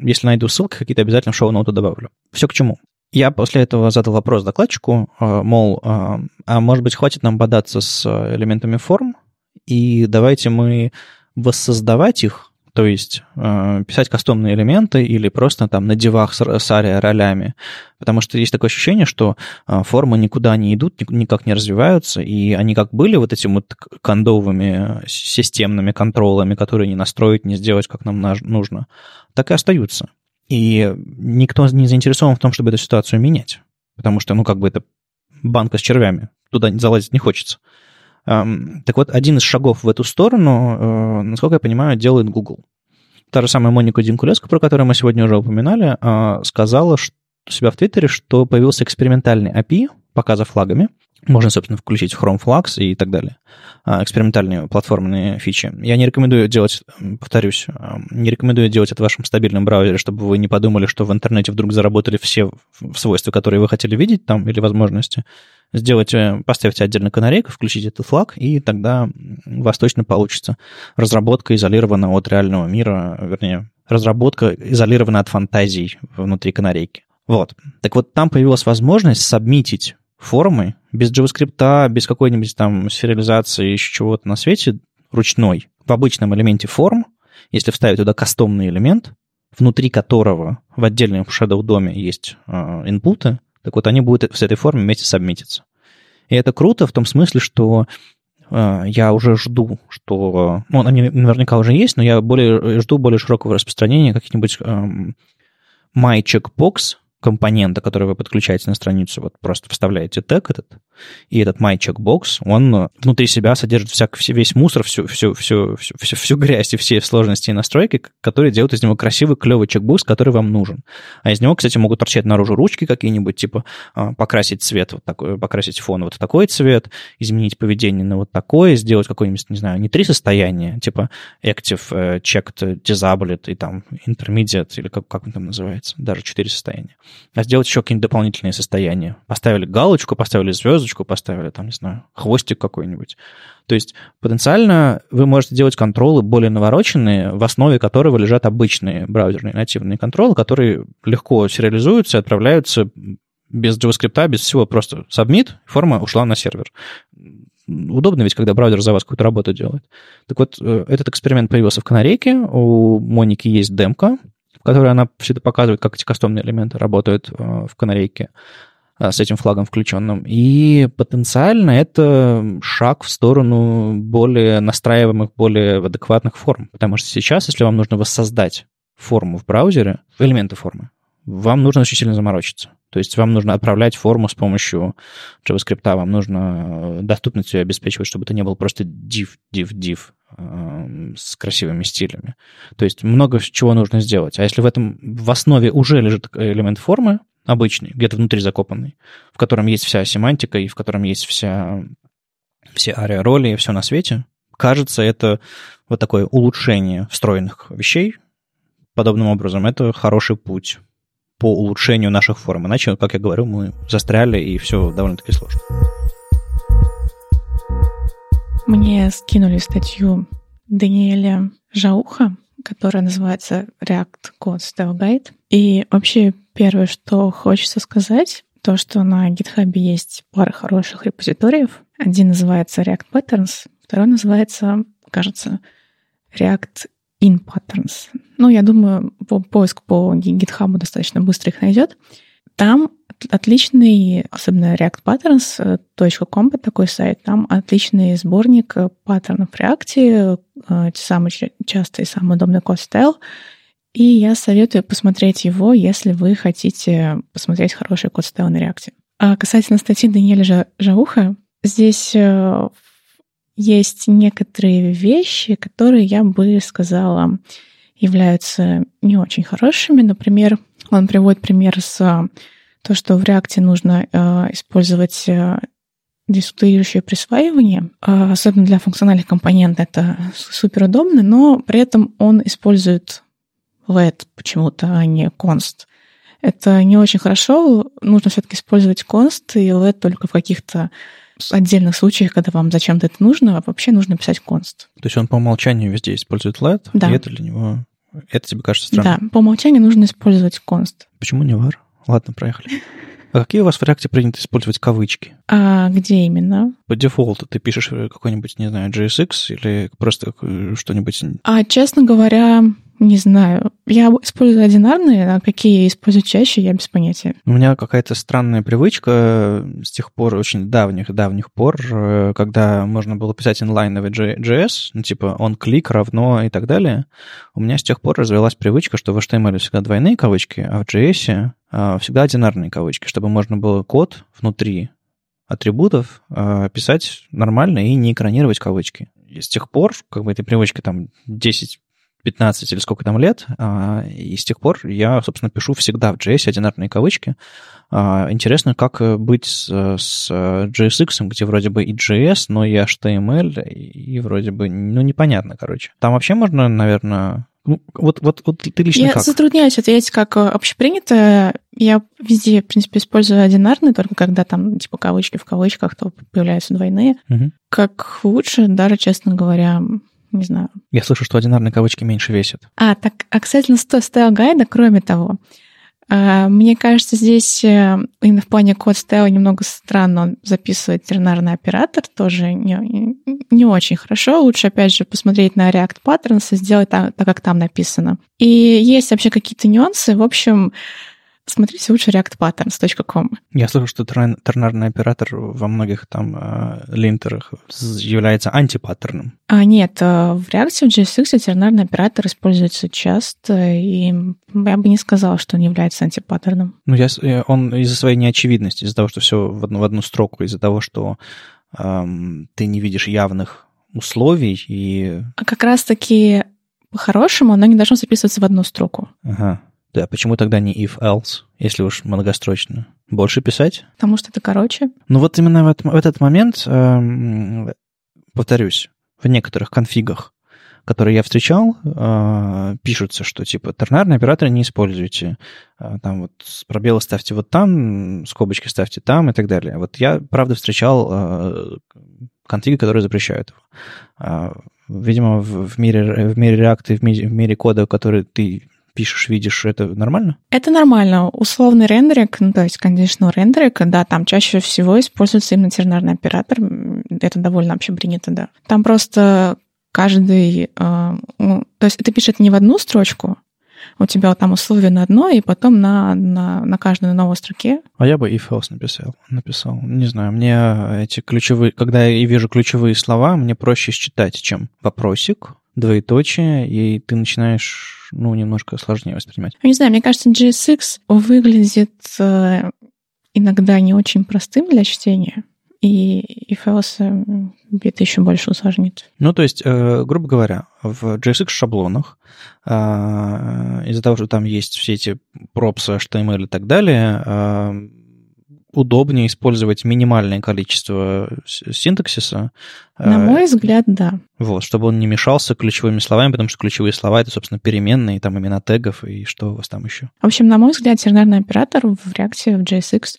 если найду ссылки, какие-то обязательно в шоу-ноты добавлю. Все к чему? Я после этого задал вопрос докладчику, э, мол, э, а может быть, хватит нам бодаться с элементами форм, и давайте мы воссоздавать их, то есть э, писать кастомные элементы или просто там на дивах с, ролями, потому что есть такое ощущение, что формы никуда не идут, никак не развиваются, и они как были вот этими вот кондовыми системными контролами, которые не настроить, не сделать, как нам нужно, так и остаются. И никто не заинтересован в том, чтобы эту ситуацию менять. Потому что, ну, как бы это банка с червями. Туда залазить не хочется. Так вот, один из шагов в эту сторону, э, насколько я понимаю, делает Google. Та же самая Моника Димкулеско, про которую мы сегодня уже упоминали, а, сказала у себя в Твиттере, что появился экспериментальный API показа флагами. Можно, собственно, включить Chrome Flags и так далее. А, экспериментальные платформенные фичи. Я не рекомендую делать, повторюсь, не рекомендую делать это в вашем стабильном браузере, чтобы вы не подумали, что в интернете вдруг заработали все свойства, которые вы хотели видеть там или возможности сделать, э, поставьте отдельно канарейку, включите этот флаг, и тогда у вас точно получится разработка изолирована от реального мира, вернее, разработка изолирована от фантазий внутри канарейки. Вот. Так вот, там появилась возможность сабмитить формы без JavaScript, без какой-нибудь там сериализации, еще чего-то на свете, ручной, в обычном элементе форм, если вставить туда кастомный элемент, внутри которого в отдельном Shadow доме есть инпуты, так вот они будут с этой формой вместе сабмититься. И это круто в том смысле, что э, я уже жду, что... Ну, они наверняка уже есть, но я более, жду более широкого распространения каких-нибудь э, My Checkbox компонента, который вы подключаете на страницу, вот просто вставляете тег этот, и этот My Checkbox, он э, внутри себя содержит всяк, весь мусор, всю, всю, всю, всю, всю, всю грязь и все сложности и настройки, которые делают из него красивый, клевый чекбокс, который вам нужен. А из него, кстати, могут торчать наружу ручки какие-нибудь, типа а, покрасить цвет, вот такой, покрасить фон вот в такой цвет, изменить поведение на вот такое, сделать какое-нибудь, не знаю, не три состояния, типа active, э, checked, disabled и там intermediate, или как, как он там называется, даже четыре состояния. А сделать еще какие-нибудь дополнительные состояния. Поставили галочку, поставили звездочку, поставили, там, не знаю, хвостик какой-нибудь. То есть потенциально вы можете делать контролы более навороченные, в основе которого лежат обычные браузерные нативные контролы, которые легко сериализуются и отправляются без JavaScript, без всего, просто submit, форма ушла на сервер. Удобно ведь, когда браузер за вас какую-то работу делает. Так вот, э, этот эксперимент появился в Канарейке, у Моники есть демка, в которой она все это показывает, как эти кастомные элементы работают э, в Канарейке. А, с этим флагом включенным. И потенциально это шаг в сторону более настраиваемых, более адекватных форм. Потому что сейчас, если вам нужно воссоздать форму в браузере, элементы формы, вам нужно очень сильно заморочиться. То есть вам нужно отправлять форму с помощью JavaScript, вам нужно э, доступность ее обеспечивать, чтобы это не был просто div, div, div э, с красивыми стилями. То есть много чего нужно сделать. А если в этом в основе уже лежит элемент формы, обычный, где-то внутри закопанный, в котором есть вся семантика и в котором есть вся, все ария-роли и все на свете. Кажется, это вот такое улучшение встроенных вещей. Подобным образом, это хороший путь по улучшению наших форм. Иначе, как я говорю, мы застряли, и все довольно-таки сложно. Мне скинули статью Даниэля Жауха, которая называется React Code Style Guide. И вообще первое, что хочется сказать, то, что на GitHub есть пара хороших репозиториев. Один называется React Patterns, второй называется, кажется, React in Patterns. Ну, я думаю, по поиск по GitHub достаточно быстро их найдет. Там отличный, особенно React Patterns.com, такой сайт, там отличный сборник паттернов в React, э, самый частый самый удобный код стайл. И я советую посмотреть его, если вы хотите посмотреть хороший код стайл на React. А касательно статьи Даниэля Жауха, здесь э, есть некоторые вещи, которые я бы сказала являются не очень хорошими. Например, он приводит пример с то, что в React нужно э, использовать э, деструктурирующее присваивание, э, особенно для функциональных компонентов, это супер удобно, но при этом он использует let почему-то, а не const. Это не очень хорошо, нужно все-таки использовать const и let только в каких-то отдельных случаях, когда вам зачем-то это нужно, а вообще нужно писать const. То есть он по умолчанию везде использует let, да. и это для него... Это тебе кажется странным? Да, по умолчанию нужно использовать const. Почему не var? Ладно, проехали. А какие у вас в React принято использовать кавычки? А где именно? По дефолту ты пишешь какой-нибудь, не знаю, JSX или просто что-нибудь... А, честно говоря, не знаю. Я использую одинарные, а какие я использую чаще, я без понятия. У меня какая-то странная привычка с тех пор, очень давних-давних пор, э, когда можно было писать инлайновый JS, ну, типа он клик равно и так далее. У меня с тех пор развелась привычка, что в HTML всегда двойные кавычки, а в JS а, всегда одинарные кавычки, чтобы можно было код внутри атрибутов э, писать нормально и не экранировать кавычки. И с тех пор, как бы этой привычки там 10 15 или сколько там лет, а, и с тех пор я, собственно, пишу всегда в JS одинарные кавычки. А, интересно, как быть с, с JSX, где вроде бы и JS, но и HTML, и вроде бы, ну, непонятно, короче. Там вообще можно, наверное, ну, вот, вот, вот ты лично Я как? затрудняюсь ответить, как общепринято. Я везде, в принципе, использую одинарные, только когда там, типа, кавычки в кавычках, то появляются двойные. Угу. Как лучше, даже, честно говоря, не знаю. Я слышу, что одинарные кавычки меньше весят. А, так, а кстати, стайл гайда, кроме того, а, мне кажется, здесь э, именно в плане код стайла немного странно он записывает тернарный оператор, тоже не, не очень хорошо. Лучше, опять же, посмотреть на React Patterns и сделать так, так, как там написано. И есть вообще какие-то нюансы. В общем, Смотрите лучше reactpatterns.com. Я слышал, что тернарный оператор во многих там э, линтерах является антипаттерном. А нет, э, в React в JSX тернарный оператор используется часто, и я бы не сказала, что он является антипаттерном. Ну, я, э, он из-за своей неочевидности, из-за того, что все в одну, в одну строку, из-за того, что эм, ты не видишь явных условий и... А как раз-таки по-хорошему оно не должно записываться в одну строку. Ага. Да, почему тогда не if-else, если уж многострочно? Больше писать? Потому что это короче. Ну вот именно в, этот, в этот момент, э, повторюсь, в некоторых конфигах, которые я встречал, э, пишутся, что типа тернарные операторы не используйте, э, там вот пробелы ставьте вот там, скобочки ставьте там и так далее. Вот я, правда, встречал э, конфиги, которые запрещают его. Э, видимо, в, в, мире, в мире React и в мире, в мире кода, который ты пишешь, видишь, это нормально? Это нормально. Условный рендеринг, ну, то есть conditional рендеринг, да, там чаще всего используется именно тернарный оператор. Это довольно общепринято, да. Там просто каждый... Э, ну, то есть это пишет не в одну строчку, у тебя там условия на одно, и потом на, на, на каждой новой строке. А я бы if else написал. написал. Не знаю, мне эти ключевые... Когда я вижу ключевые слова, мне проще считать, чем вопросик, двоеточие, и ты начинаешь, ну, немножко сложнее воспринимать. Не знаю, мне кажется, GSX выглядит э, иногда не очень простым для чтения, и, и Фэлс это еще больше усложнит. Ну, то есть, э, грубо говоря, в JSX шаблонах э, из-за того, что там есть все эти пропсы, HTML и так далее, э, удобнее использовать минимальное количество синтаксиса. На э, мой взгляд, да. Вот, чтобы он не мешался ключевыми словами, потому что ключевые слова — это, собственно, переменные, там имена тегов и что у вас там еще. В общем, на мой взгляд, тернарный оператор в реакции в JSX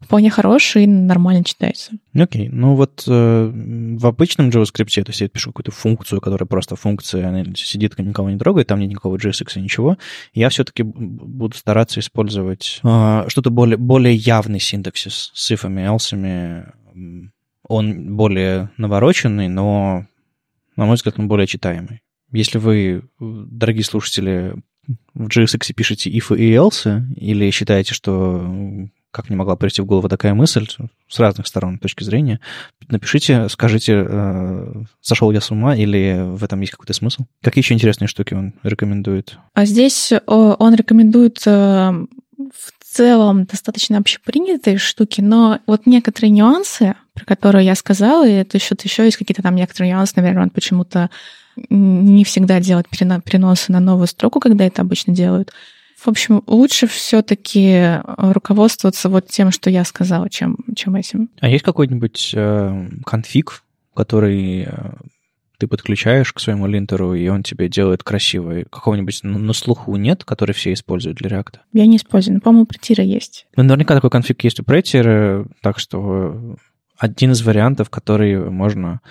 вполне хороший и нормально читается. Окей, okay. ну вот э, в обычном JavaScript, то есть я пишу какую-то функцию, которая просто функция, она сидит, никого не трогает, там нет никакого JSX и ничего, я все-таки буду стараться использовать э, что-то более, более явный синтаксис с ифами, элсами. Он более навороченный, но, на мой взгляд, он более читаемый. Если вы, дорогие слушатели, в JSX пишете if и else, или считаете, что как мне могла прийти в голову такая мысль с разных сторон точки зрения. Напишите, скажите, э, сошел я с ума или в этом есть какой-то смысл? Какие еще интересные штуки он рекомендует? А здесь он рекомендует э, в целом достаточно общепринятые штуки, но вот некоторые нюансы, про которые я сказала, и это еще, еще есть какие-то там некоторые нюансы, наверное, он почему-то не всегда делает переносы на новую строку, когда это обычно делают. В общем, лучше все-таки э, руководствоваться вот тем, что я сказала, чем, чем этим. А есть какой-нибудь э, конфиг, который э, ты подключаешь к своему линтеру, и он тебе делает красиво. Какого-нибудь на слуху нет, который все используют для React? Я не использую, но, по-моему, Prettier есть. Ну, наверняка такой конфиг есть у Prettier, так что один из вариантов, который можно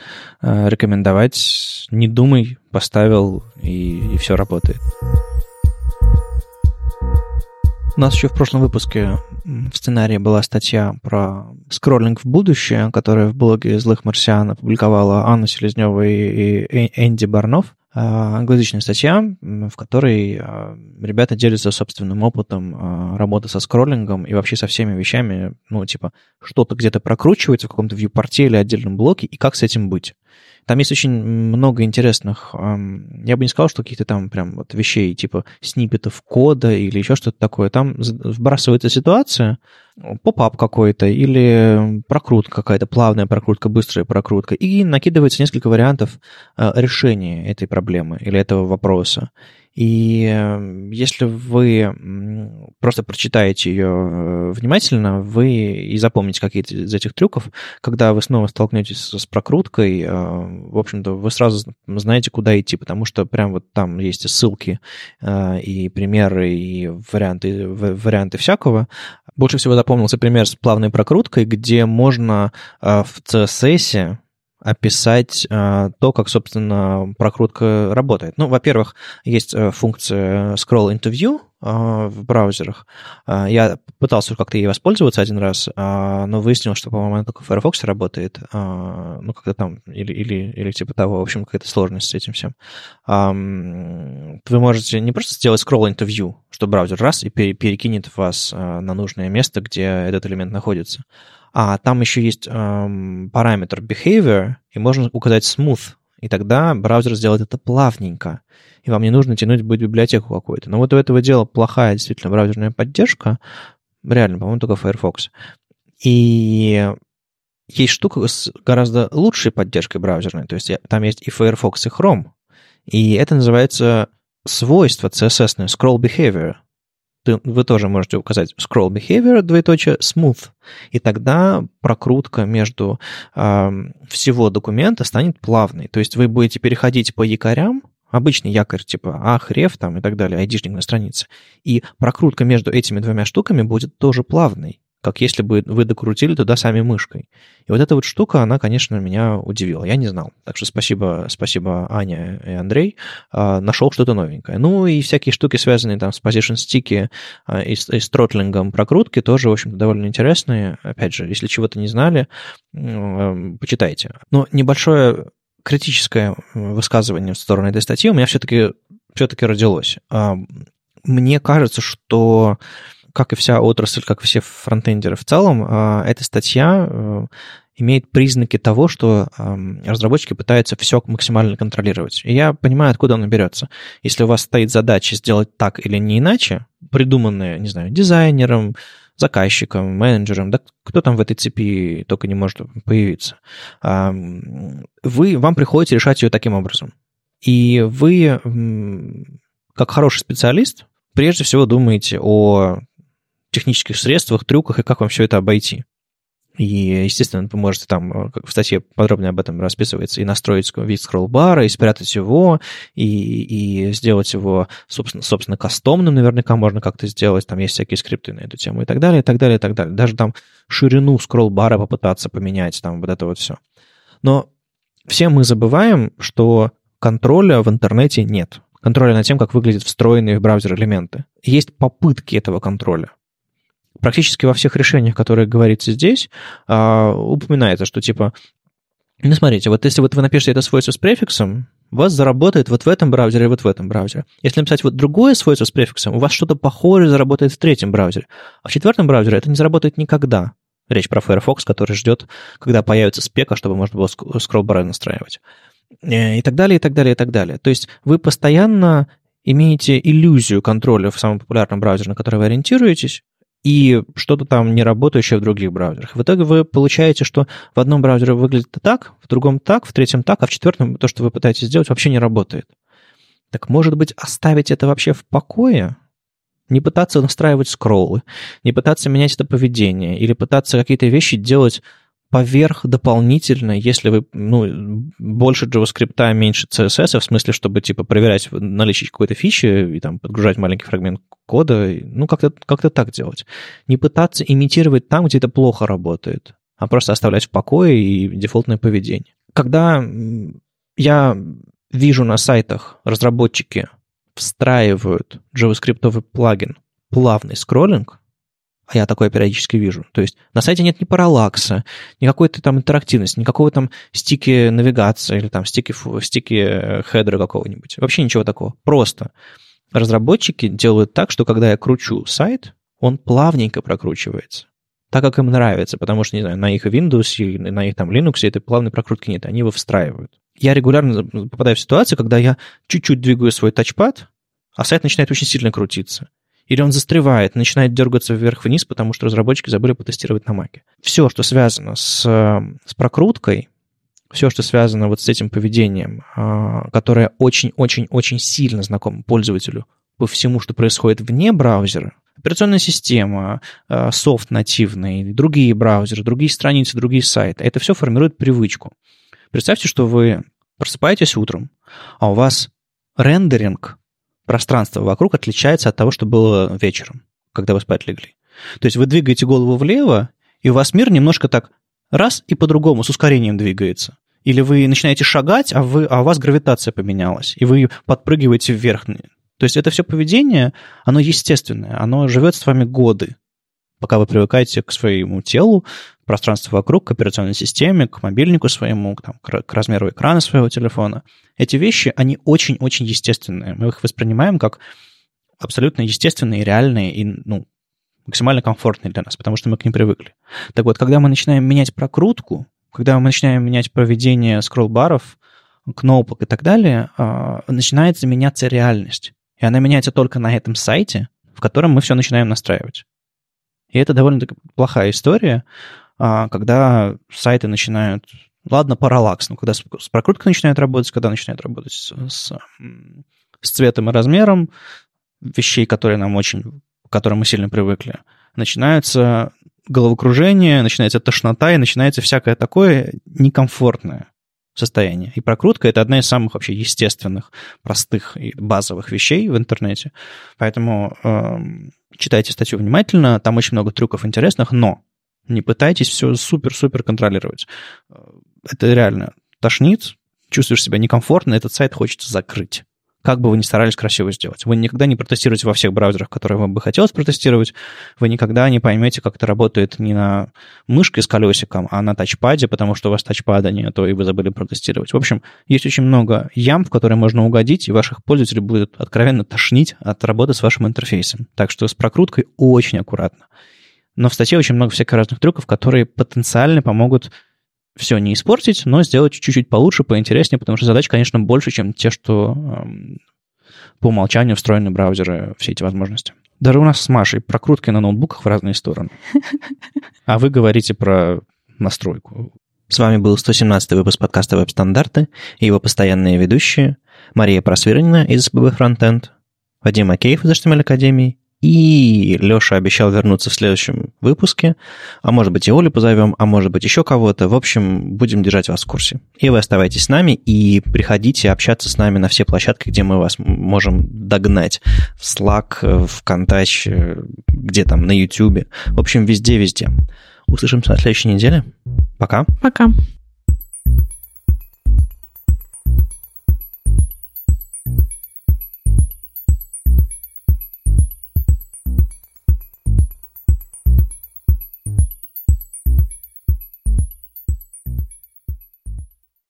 э, рекомендовать. Не думай, поставил, и, и все работает. У нас еще в прошлом выпуске в сценарии была статья про скроллинг в будущее, которая в блоге «Злых марсиан» опубликовала Анна Селезнева и Энди Барнов. А, англоязычная статья, в которой а, ребята делятся собственным опытом а, работы со скроллингом и вообще со всеми вещами, ну, типа, что-то где-то прокручивается в каком-то вьюпорте или отдельном блоке, и как с этим быть. Там есть очень много интересных, я бы не сказал, что каких-то там прям вот вещей, типа сниппетов кода или еще что-то такое. Там вбрасывается ситуация, поп-ап какой-то или прокрутка какая-то, плавная прокрутка, быстрая прокрутка, и накидывается несколько вариантов э, решения этой проблемы или этого вопроса. И эм, если вы просто прочитаете ее э, внимательно, вы и запомните какие-то из этих трюков, когда вы снова столкнетесь с прокруткой, э, в общем-то, вы сразу знаете, куда идти, потому что прям вот там есть и ссылки, э, и примеры, и варианты, варианты всякого. Больше всего запомнился пример с плавной прокруткой, где можно в CSS описать э, то, как, собственно, прокрутка работает. Ну, во-первых, есть э, функция scroll interview э, в браузерах. Э, я пытался как-то ей воспользоваться один раз, э, но выяснил, что, по-моему, она только в Firefox работает. Э, ну, как-то там, или, или, или типа того, в общем, какая-то сложность с этим всем. Э, вы можете не просто сделать scroll interview, что браузер раз и перекинет вас э, на нужное место, где этот элемент находится, а там еще есть эм, параметр behavior, и можно указать smooth, и тогда браузер сделает это плавненько, и вам не нужно тянуть будет библиотеку какую-то. Но вот у этого дела плохая действительно браузерная поддержка, реально, по-моему, только Firefox. И есть штука с гораздо лучшей поддержкой браузерной, то есть там есть и Firefox, и Chrome, и это называется свойство CSS, scroll behavior ты, вы тоже можете указать scroll behavior, двоеточие, smooth. И тогда прокрутка между э, всего документа станет плавной. То есть вы будете переходить по якорям, обычный якорь типа ах, реф там и так далее, айдишник на странице. И прокрутка между этими двумя штуками будет тоже плавной как если бы вы докрутили туда сами мышкой. И вот эта вот штука, она, конечно, меня удивила. Я не знал. Так что спасибо, спасибо Аня и Андрей. А, нашел что-то новенькое. Ну и всякие штуки, связанные там с position стики а, и, с, и с тротлингом прокрутки, тоже, в общем-то, довольно интересные. Опять же, если чего-то не знали, а, почитайте. Но небольшое критическое высказывание в сторону этой статьи у меня все-таки все-таки родилось. Мне кажется, что как и вся отрасль, как и все фронтендеры в целом, а, эта статья э, имеет признаки того, что разработчики пытаются все максимально контролировать. И я понимаю, откуда он берется. Если у вас стоит задача сделать так или не иначе, придуманная, не знаю, дизайнером, заказчиком, менеджером, да кто там в этой цепи только не может появиться, вы, вам приходится решать ее таким образом. И вы, как хороший специалист, прежде всего думаете о технических средствах, трюках и как вам все это обойти. И, естественно, вы можете там, э, в статье подробно об этом расписывается, и настроить вид скролл-бара, и спрятать его, и, и сделать его, собственно, собственно, кастомным наверняка можно как-то сделать, там есть всякие скрипты на эту тему и так далее, и так далее, и так далее. Даже там ширину скролл-бара попытаться поменять, там вот это вот все. Но все мы забываем, что контроля в интернете нет. Контроля над тем, как выглядят встроенные в браузер элементы. Есть попытки этого контроля практически во всех решениях, которые говорится здесь, а, упоминается, что типа, ну, смотрите, вот если вот вы напишете это свойство с префиксом, у вас заработает вот в этом браузере и вот в этом браузере. Если написать вот другое свойство с префиксом, у вас что-то похожее заработает в третьем браузере. А в четвертом браузере это не заработает никогда. Речь про Firefox, который ждет, когда появится спека, чтобы можно было скролл-бары настраивать. Э, и так далее, и так далее, и так далее. То есть вы постоянно имеете иллюзию контроля в самом популярном браузере, на который вы ориентируетесь, и что-то там не работающее в других браузерах. В итоге вы получаете, что в одном браузере выглядит так, в другом так, в третьем так, а в четвертом то, что вы пытаетесь сделать, вообще не работает. Так может быть оставить это вообще в покое? Не пытаться настраивать скроллы, не пытаться менять это поведение или пытаться какие-то вещи делать поверх дополнительно, если вы, ну, больше JavaScript, меньше CSS, в смысле, чтобы, типа, проверять наличие какой-то фичи и там подгружать маленький фрагмент кода, ну, как-то как так делать. Не пытаться имитировать там, где это плохо работает, а просто оставлять в покое и дефолтное поведение. Когда я вижу на сайтах разработчики встраивают JavaScript плагин плавный скроллинг, а я такое периодически вижу. То есть на сайте нет ни параллакса, ни какой-то там интерактивности, никакого там sticky навигации или там sticky, sticky э, хедера какого-нибудь. Вообще ничего такого. Просто разработчики делают так, что когда я кручу сайт, он плавненько прокручивается. так, как им нравится, потому что, не знаю, на их Windows и на их там Linux этой плавной прокрутки нет, они его встраивают. Я регулярно попадаю в ситуацию, когда я чуть-чуть двигаю свой тачпад, а сайт начинает очень сильно крутиться. Или он застревает, начинает дергаться вверх-вниз, потому что разработчики забыли потестировать на Маке. Все, что связано с, с прокруткой, все, что связано вот с этим поведением, а, которое очень-очень-очень сильно знакомо пользователю по всему, что происходит вне браузера, операционная система, а, софт нативный, другие браузеры, другие страницы, другие сайты, это все формирует привычку. Представьте, что вы просыпаетесь утром, а у вас рендеринг пространства вокруг отличается от того, что было вечером, когда вы спать легли. То есть вы двигаете голову влево, и у вас мир немножко так раз и по-другому, с ускорением двигается. Или вы начинаете шагать, а, вы, а у вас гравитация поменялась, и вы подпрыгиваете вверх. То есть это все поведение, оно естественное, оно живет с вами годы, пока вы привыкаете к своему телу, пространству вокруг, к операционной системе, к мобильнику своему, там, к размеру экрана своего телефона. Эти вещи, они очень-очень естественные. Мы их воспринимаем как абсолютно естественные, реальные и ну, максимально комфортные для нас, потому что мы к ним привыкли. Так вот, когда мы начинаем менять прокрутку, когда мы начинаем менять поведение скролл-баров, кнопок и так далее, а, начинает меняться реальность. И она меняется только на этом сайте, в котором мы все начинаем настраивать. И это довольно плохая история, а, когда сайты начинают... Ладно, параллакс, но когда с, прокруткой начинает работать, когда начинает работать с, с, с цветом и размером вещей, которые нам очень... к которым мы сильно привыкли, начинается головокружение, начинается тошнота и начинается всякое такое некомфортное состояние. И прокрутка — это одна из самых вообще естественных, простых и базовых вещей в интернете. Поэтому э, читайте статью внимательно, там очень много трюков интересных, но не пытайтесь все супер-супер контролировать. Это реально тошнит, чувствуешь себя некомфортно, этот сайт хочется закрыть. Как бы вы ни старались красиво сделать. Вы никогда не протестируете во всех браузерах, которые вам бы хотелось протестировать. Вы никогда не поймете, как это работает не на мышке с колесиком, а на тачпаде, потому что у вас тачпада нет, и вы забыли протестировать. В общем, есть очень много ям, в которые можно угодить, и ваших пользователей будет откровенно тошнить от работы с вашим интерфейсом. Так что с прокруткой очень аккуратно. Но в статье очень много всяких разных трюков, которые потенциально помогут все не испортить, но сделать чуть-чуть получше, поинтереснее, потому что задач, конечно, больше, чем те, что эм, по умолчанию встроены браузеры, все эти возможности. Даже у нас с Машей прокрутки на ноутбуках в разные стороны. А вы говорите про настройку. С вами был 117 выпуск подкаста «Веб-стандарты» и его постоянные ведущие Мария Просвирнина из SBB Frontend, Вадим Акеев из HTML Академии и Леша обещал вернуться в следующем выпуске. А может быть, и Олю позовем, а может быть, еще кого-то. В общем, будем держать вас в курсе. И вы оставайтесь с нами и приходите общаться с нами на все площадки, где мы вас можем догнать. В Slack, в ВКонтаче, где там, на YouTube. В общем, везде-везде. Услышимся на следующей неделе. Пока. Пока.